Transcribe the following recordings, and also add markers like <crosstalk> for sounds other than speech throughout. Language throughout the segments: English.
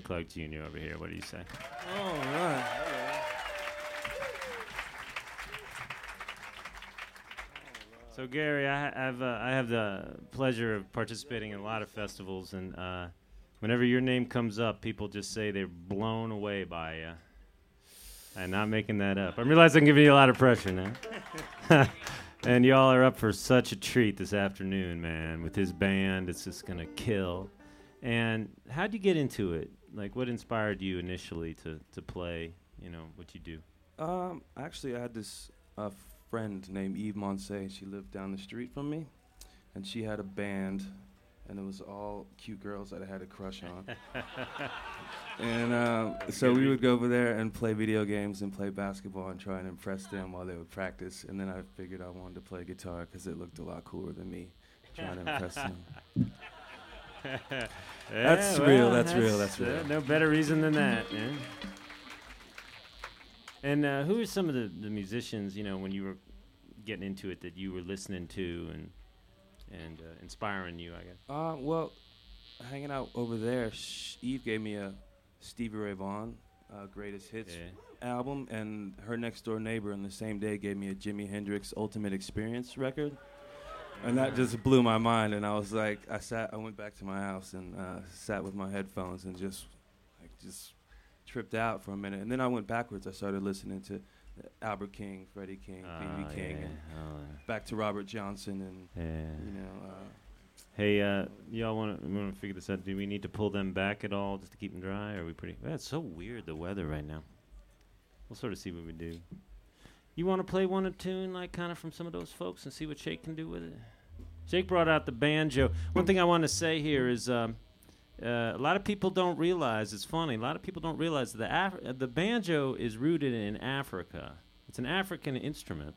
Clark Jr. over here. What do you say? All right. So Gary, I I've uh, I have the pleasure of participating in a lot of festivals, and uh, whenever your name comes up, people just say they're blown away by you. I'm not making that up. I realize I'm giving you a lot of pressure now. <laughs> and y'all are up for such a treat this afternoon, man. With his band, it's just gonna kill. And how'd you get into it? Like, what inspired you initially to to play? You know what you do. Um, actually, I had this uh, friend named Eve Monse. She lived down the street from me, and she had a band, and it was all cute girls that I had a crush on. <laughs> and um, so we would go over there and play video games and play basketball and try and impress them while they would practice. And then I figured I wanted to play guitar because it looked a lot cooler than me trying to impress them. <laughs> <laughs> That's real, that's real, that's uh, real. no better reason than that, man. And uh, who are some of the, the musicians, you know, when you were getting into it that you were listening to and and uh, inspiring you, I guess? Uh, well, hanging out over there, sh- Eve gave me a Stevie Ray Vaughan uh, greatest hits Yeah. album, and her next door neighbor on the same day gave me a Jimi Hendrix Ultimate Experience record, and that just blew my mind. And I was like, I sat, I went back to my house and uh, sat with my headphones and just, like, just tripped out for a minute. And then I went backwards. I started listening to Albert King, Freddie King, B.B. Ah, King, yeah. and Oh, back to Robert Johnson, and yeah. you know. Uh, Hey, uh, y'all want to figure this out? Do we need to pull them back at all just to keep them dry? Or are we pretty? It's so weird the weather right now. We'll sort of see what we do. You want to play one or tune like kind of from some of those folks and see what Jake can do with it? Jake brought out the banjo. One thing I want to say here is um, uh, a lot of people don't realize it's funny. A lot of people don't realize the Af- the banjo is rooted in Africa. It's an African instrument.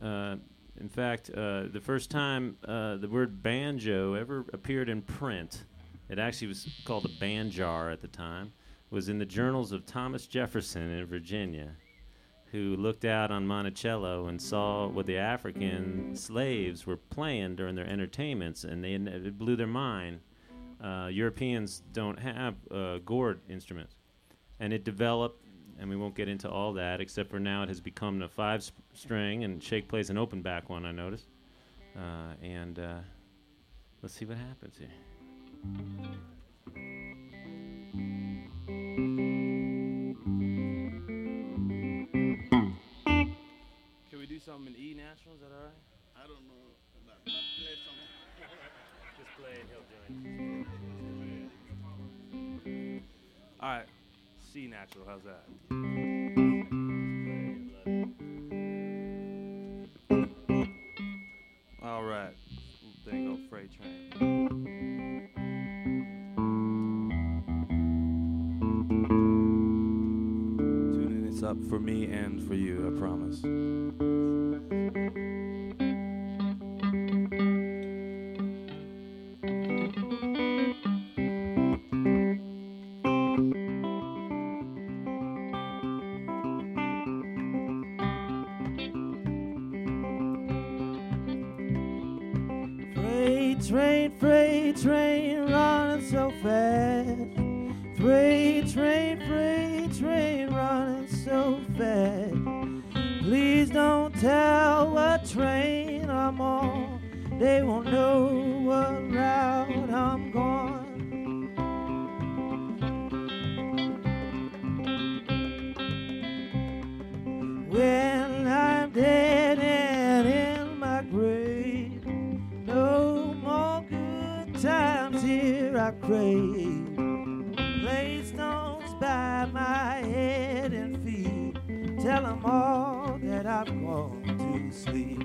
Uh, in fact, uh, the first time uh, the word banjo ever appeared in print, it actually was called a banjar at the time, was in the journals of Thomas Jefferson in Virginia, who looked out on Monticello and saw what the African slaves were playing during their entertainments, and they it blew their mind. Uh, Europeans don't have uh, gourd instruments, and it developed and we won't get into all that except for now it has become a five sp- string and Cheick plays an open back one I noticed. Uh, and uh, let's see what happens here something in E natural? Is that all right? I don't know. But, but play something. <laughs> just play and he'll join All right. C natural. How's that? All right. There you go, freight train. Tuning this up for me and for you, I promise. Tell 'em all that I've gone to sleep.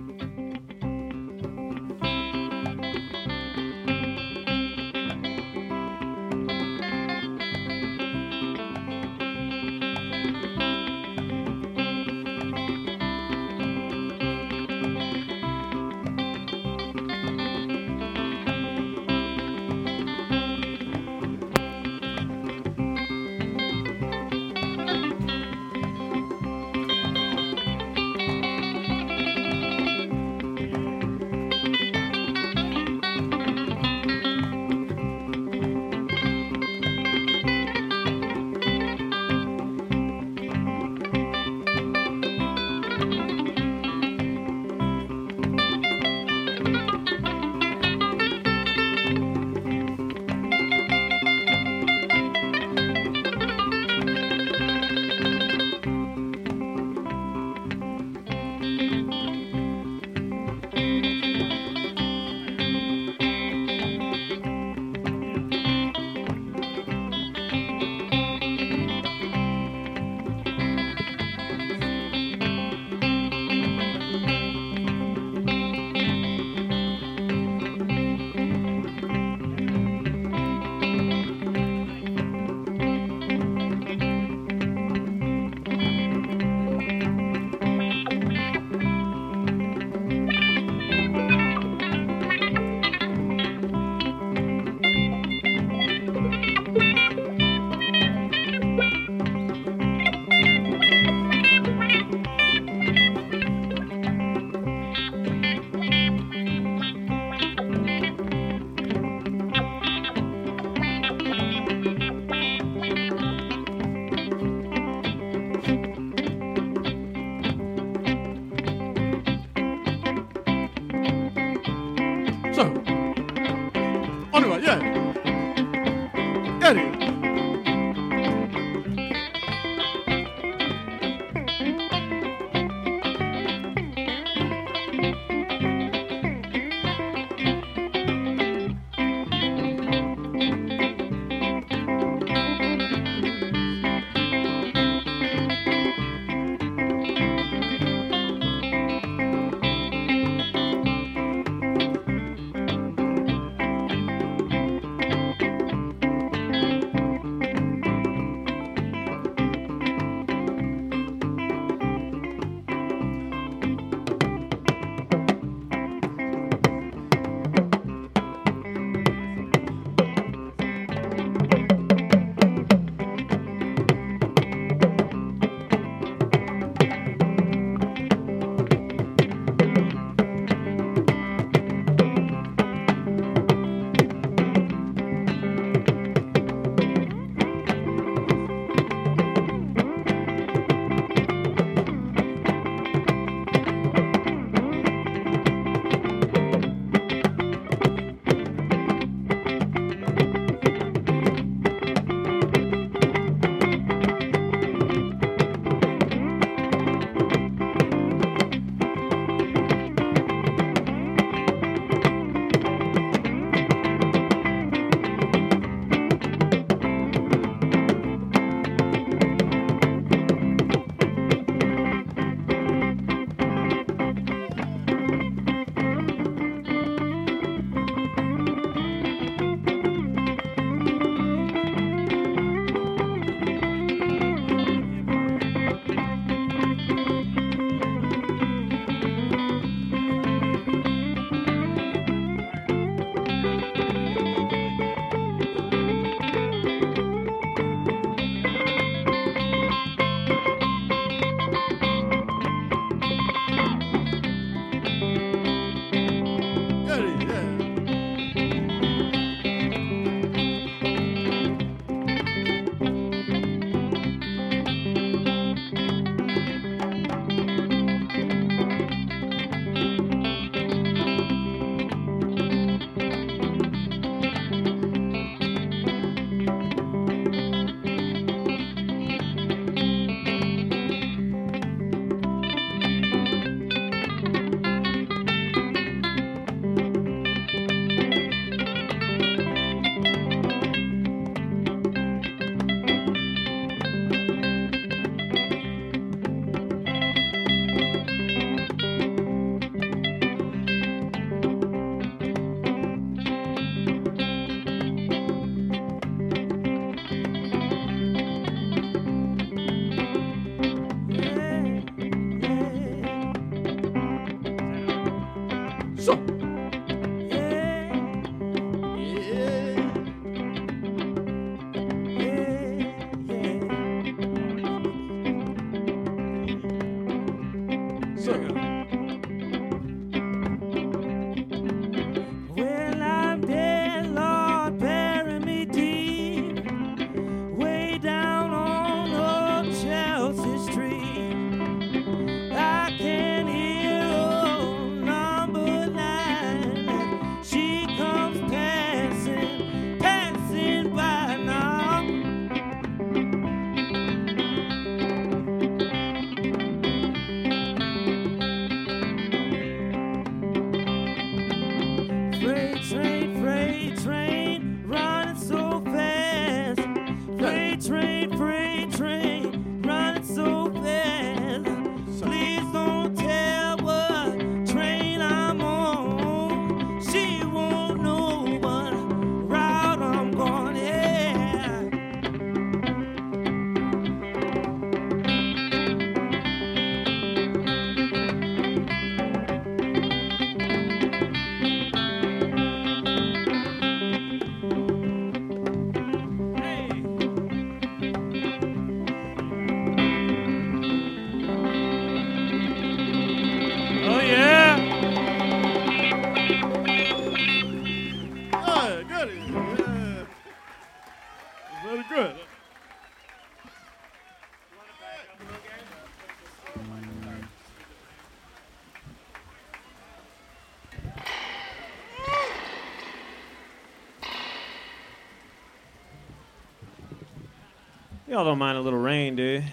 Y'all don't mind a little rain, do you?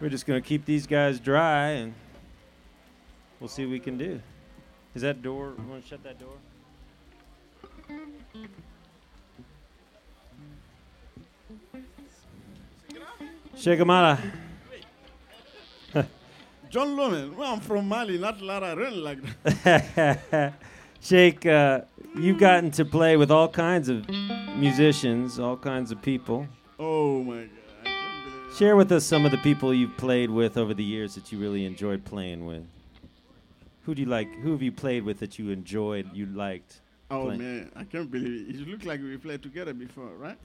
We're just gonna keep these guys dry and we'll see what we can do. Is that door? You want to shut that door? Cheick Hamala. <laughs> Jon Lohman. Well, I'm from Mali, not Lara Ren like that. <laughs> Sheikh, uh, you've gotten to play with all kinds of musicians, all kinds of people. Oh my God. I can't believe it. Share with us some of the people you've played with over the years that you really enjoyed playing with. Who do you like? Who have you played with that you enjoyed, you liked? Oh Play. man, I can't believe it. It looked like we played together before, right?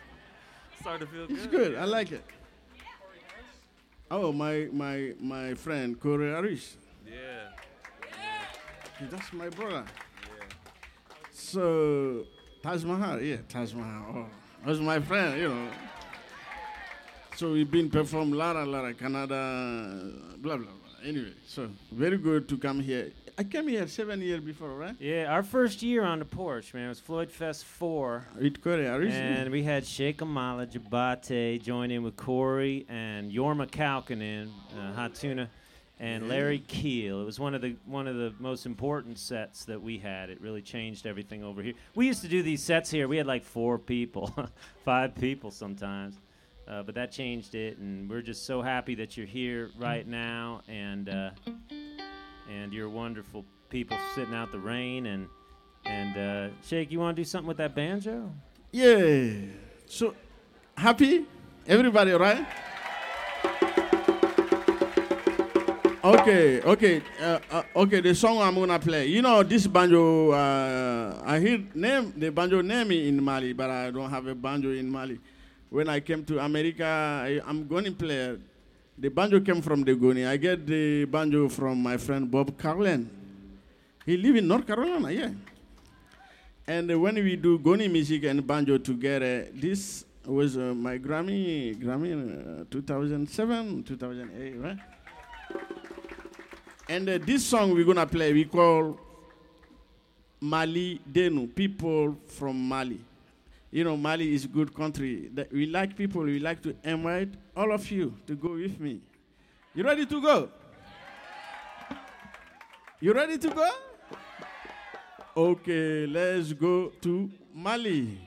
<laughs> Started to feel good. It's good. I like it. Oh, my my my friend Corey Harris. Yeah. That's my brother. So Taj Mahal, yeah, Taj Mahal. Oh, that's my friend, you know. So we've been perform Lara Lara Canada, blah blah blah. Anyway, so very good to come here. I came here seven years before, right? Yeah, our first year on the porch, man, it was FloydFest 4. With Corey Harris. And we had Cheick Hamala Diabate join in with Corey and Jorma Kaukonen, uh, Hot Tuna, and Larry Keel. It was one of the one of the most important sets that we had. It really changed everything over here. We used to do these sets here. We had like four people, <laughs> five people sometimes. Uh, but that changed it, and we're just so happy that you're here right now, and uh, and you're wonderful people sitting out the rain, and and uh, Cheick, you want to do something with that banjo? Yeah. So happy? Everybody, right? Okay, okay, uh, uh, okay. The song I'm gonna play. You know this banjo. Uh, I hear name the banjo name in Mali, but I don't have a banjo in Mali. When I came to America, I, I'm going to play. The banjo came from the ngoni. I get the banjo from my friend Bob Carlin. He live in North Carolina, yeah. And when we do ngoni music and banjo together, this was uh, my Grammy, Grammy uh, 2007, 2008, right? And uh, this song we're gonna play, we call Mali Denu, people from Mali. You know, Mali is a good country. We like people, we like to invite all of you to go with me. You ready to go? You ready to go? Okay, let's go to Mali.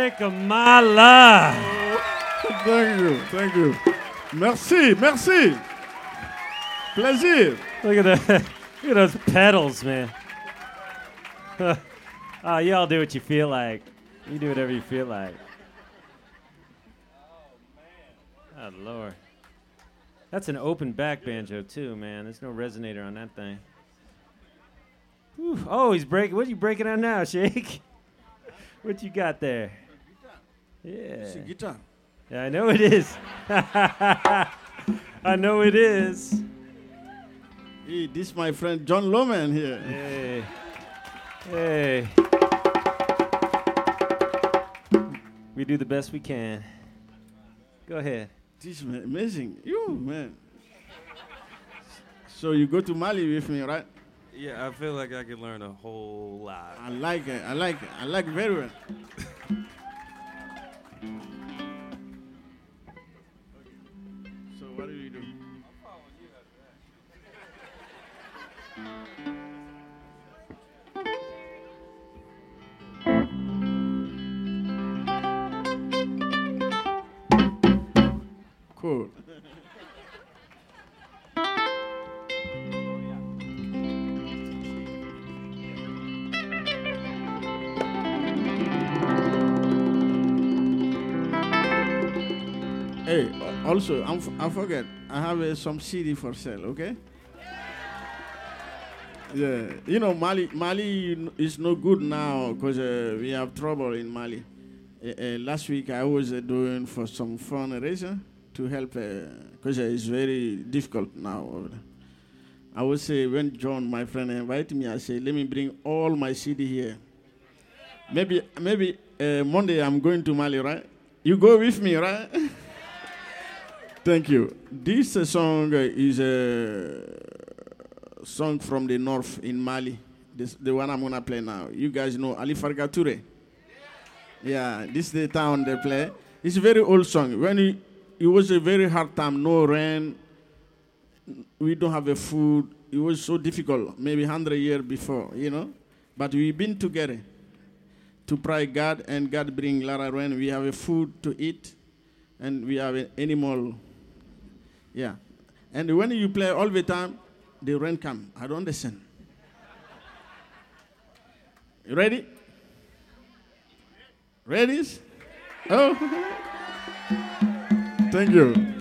Cheick Hamala. Thank you, thank you. Merci, merci. Plaisir. Look at that. <laughs> Look at those pedals, man. oh, <laughs> y'all do what you feel like. You do whatever you feel like. Oh, man. Oh, Lord. That's an open back banjo, too, man. There's no resonator on that thing. Whew. Oh, he's breaking. What are you breaking on now, Cheick? <laughs> what you got there? Yeah. It's a guitar. Yeah, I know it is. <laughs> I know it is. Hey, this my friend Jon Lohman here. Hey. Hey. We do the best we can. Go ahead. This is amazing. You man. So you go to Mali with me, right? Yeah, I feel like I could learn a whole lot. I like it. I like it. I like it very well. <laughs> also, I'm f- I forget, I have uh, some CD for sale, okay? Yeah, you know, Mali, Mali is no good now because uh, we have trouble in Mali. Uh, uh, last week I was uh, doing for some fundraiser to help because uh, it's very difficult now. I would say when John, my friend, invited me, I said, let me bring all my CD here. Maybe, maybe Monday I'm going to Mali, right? You go with me, right? <laughs> Thank you. This uh, song is a song from the north in Mali. This the one I'm gonna play now. You guys know Ali Farka Toure. Yeah, this is the town they play. It's a very old song. When it, it was a very hard time, no rain, we don't have a food. It was so difficult, maybe 100 years before, you know. But we've been together to pray God, and God bring Lara rain. We have a food to eat. and we have an animal. Yeah. And when you play all the time, the rain come. I don't understand. You ready? Ready? Oh. <laughs> Thank you.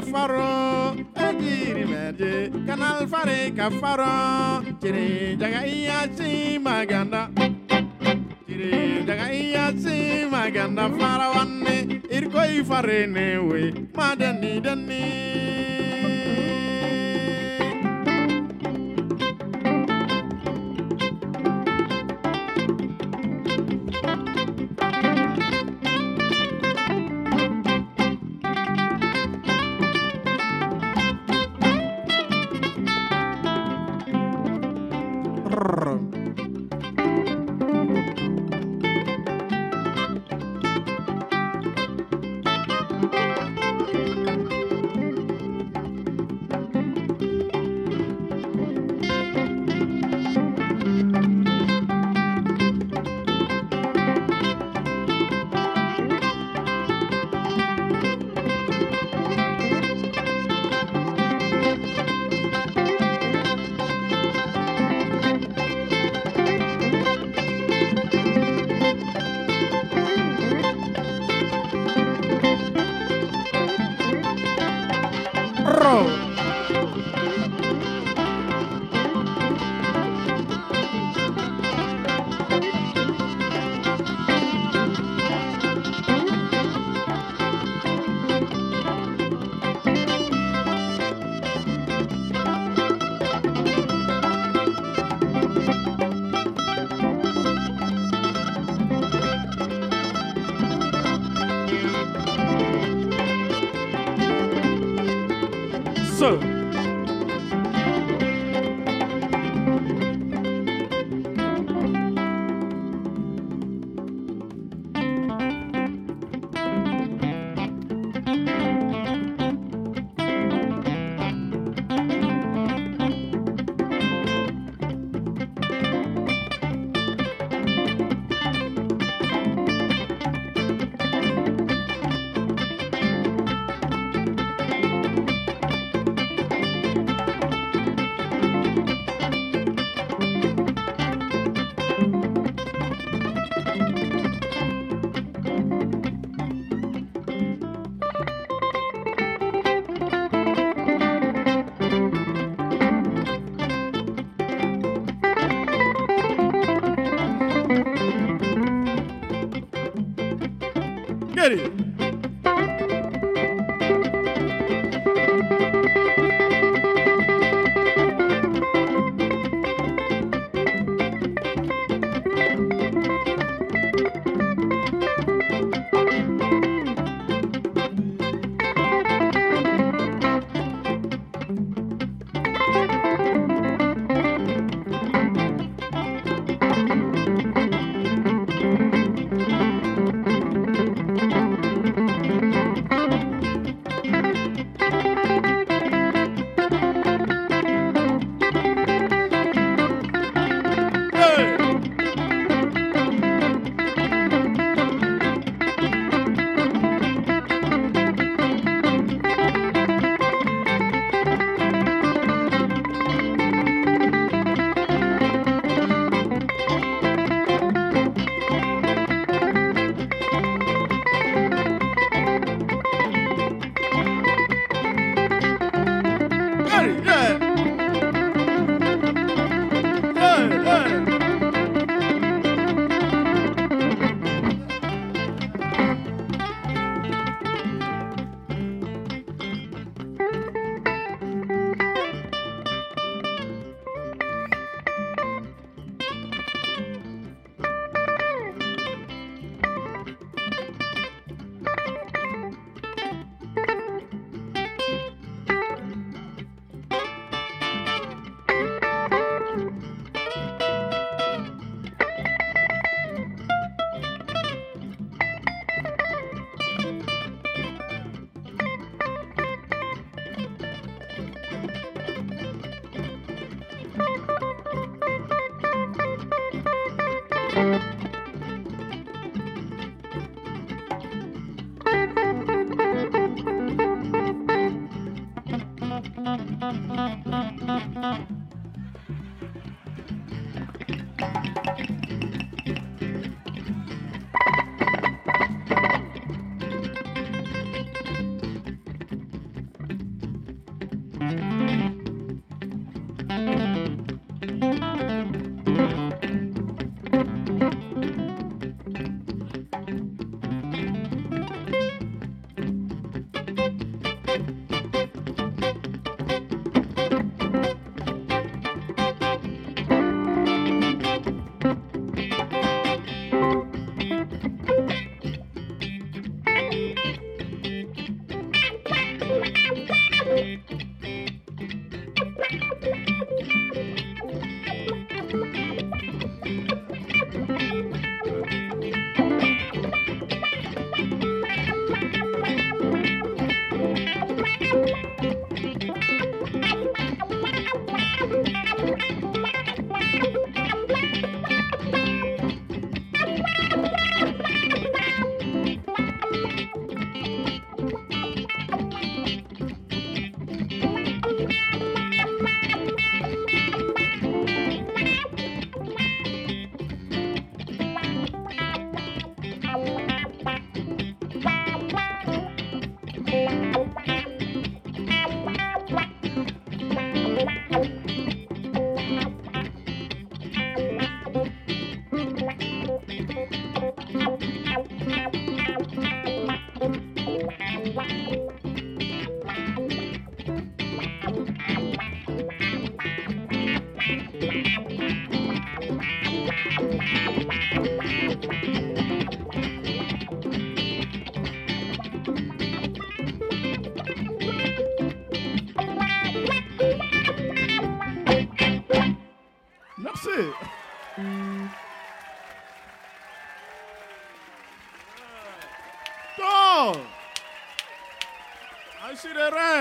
Fare cafaro, e giri merje, canal fare cafaro, ciri jaga iya si maganda. Ciri jaga iya si maganda farawanne, irkoi fare newe, madani dani. Hey, yeah.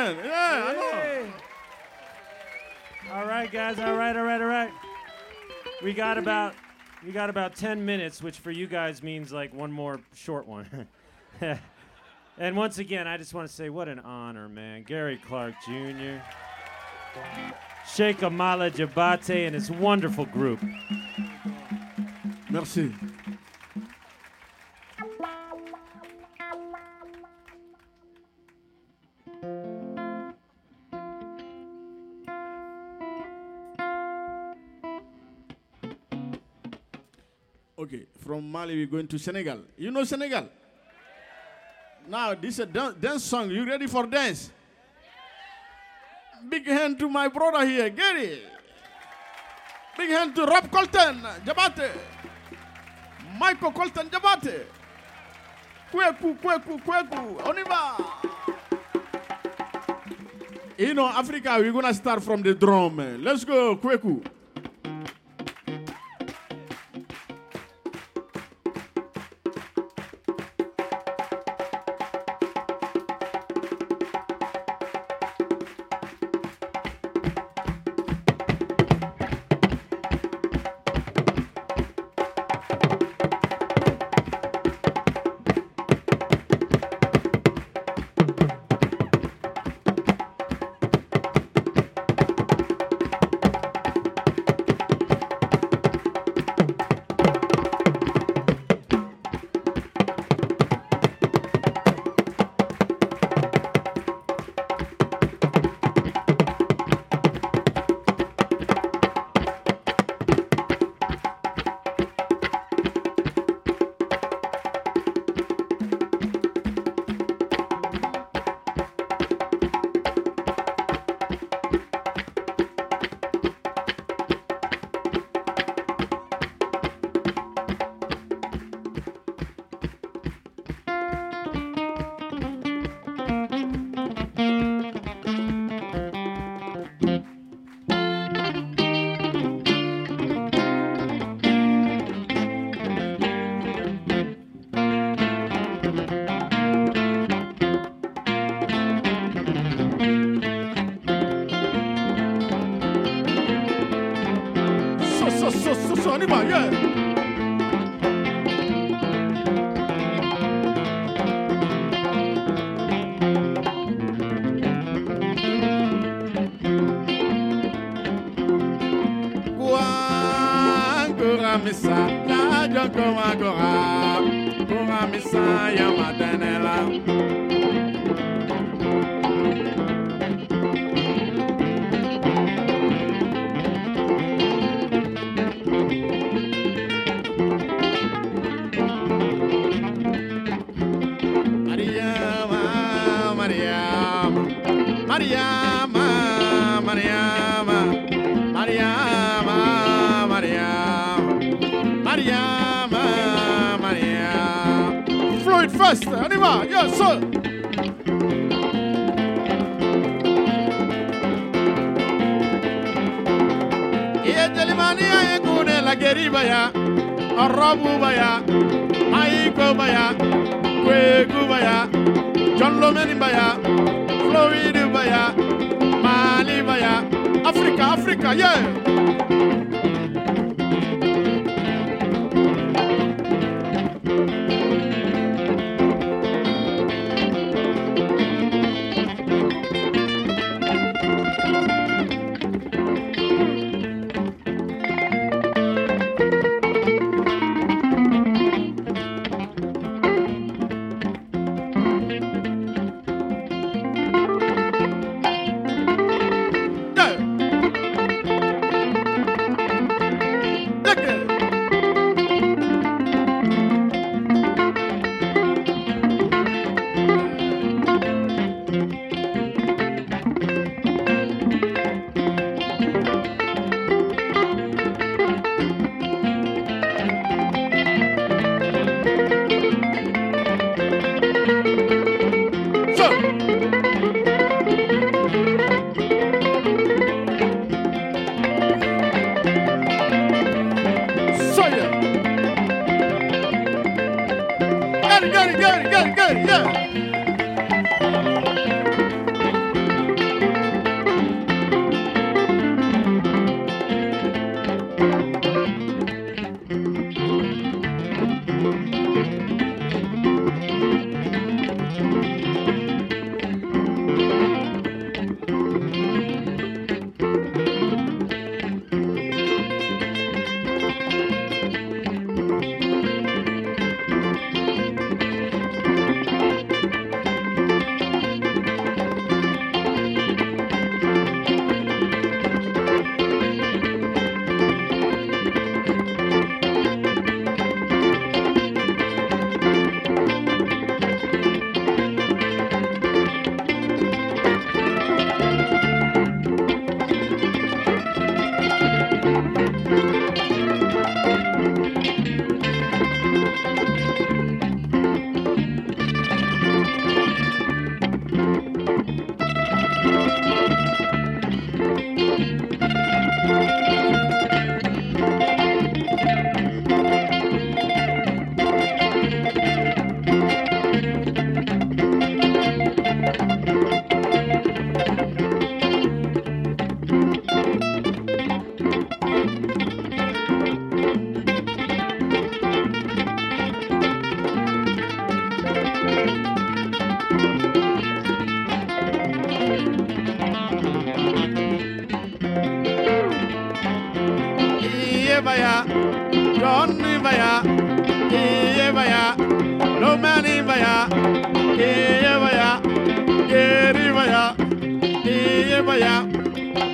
The rain. Yeah, I know. All right, guys. All right, all right, all right. We got about we got about 10 minutes, which for you guys means like one more short one. <laughs> and once again, I just want to say what an honor, man. Gary Clark Jr. Cheick Hamala Diabate and his wonderful group. Merci. From Mali we're going to Senegal. You know Senegal? Now this is a dan- dance song. You ready for dance? Big hand to my brother here, Gary. Big hand to Rob Colton, Jabate. Michael Colton, Jabate. Kweku, kweku, kweku. On y. You know, Africa, we're going to start from the drum. Let's go, kweku. So, so,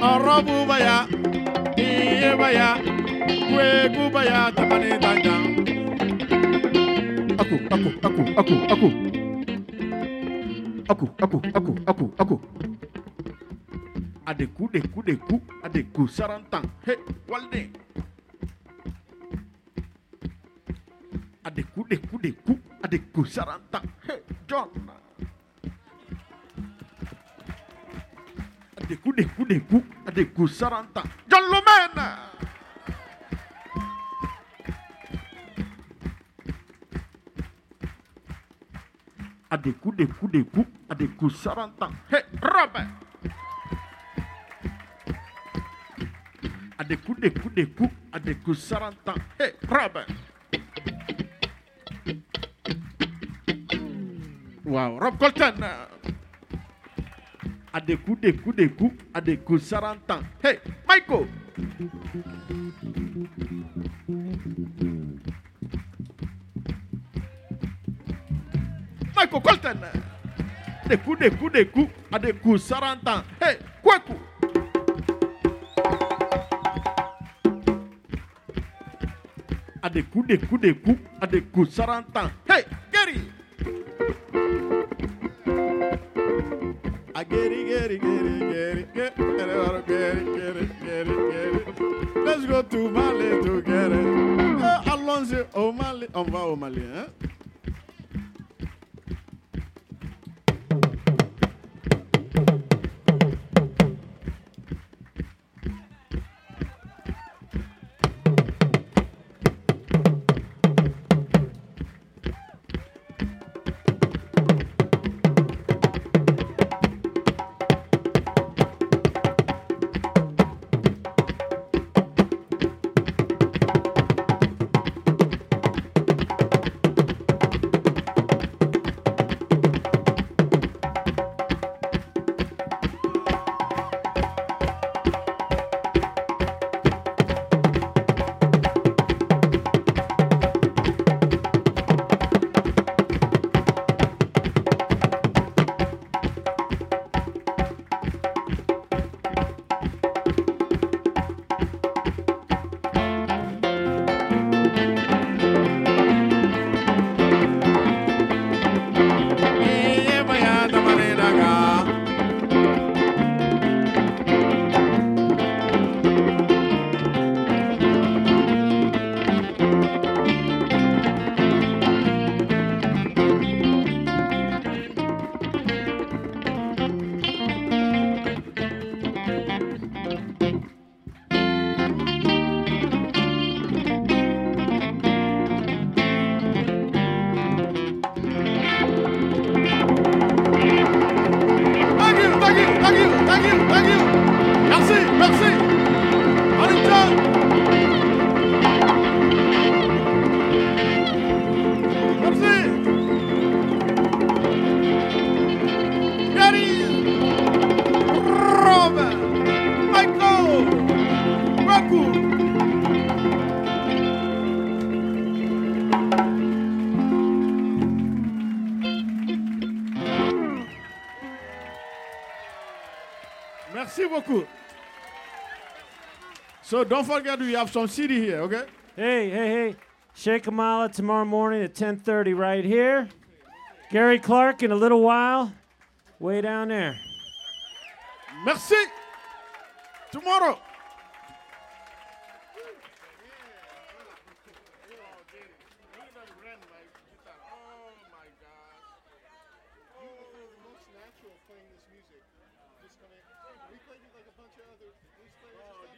Arabu baya, iye baya, Kwegu baya, Tamani tanjang. Aku, aku, aku, aku, aku. Aku, aku, aku, aku, aku. Adeku, deku, deku, adeku, sarantang. Hey, walde. Adeku, deku, deku, adeku, sarantang. Hey, John. des coups, des coups, des coups, des coups, 40 ans. John Lomène À des coups, des coups, des coups, à des coups, 40. Hé, hey, À des coups, des coups, des coups, à des coups, 40. Hé, hey, Robert Rob Colton à des coups, des coups, des coups, à des coups, 40 ans. Hey, Michael! Michael Colton! Des coups, des coups, des coups, à des coups, 40 ans. Hey, Kwaku! À des coups, des coups, des coups, à des coups, 40 ans. Hey, Gary! Malia? So don't forget we have some CD here, okay? Hey, hey, hey. Cheick Hamala tomorrow morning at 10:30 right here. Gary Clark in a little while, way down there. Merci. Tomorrow.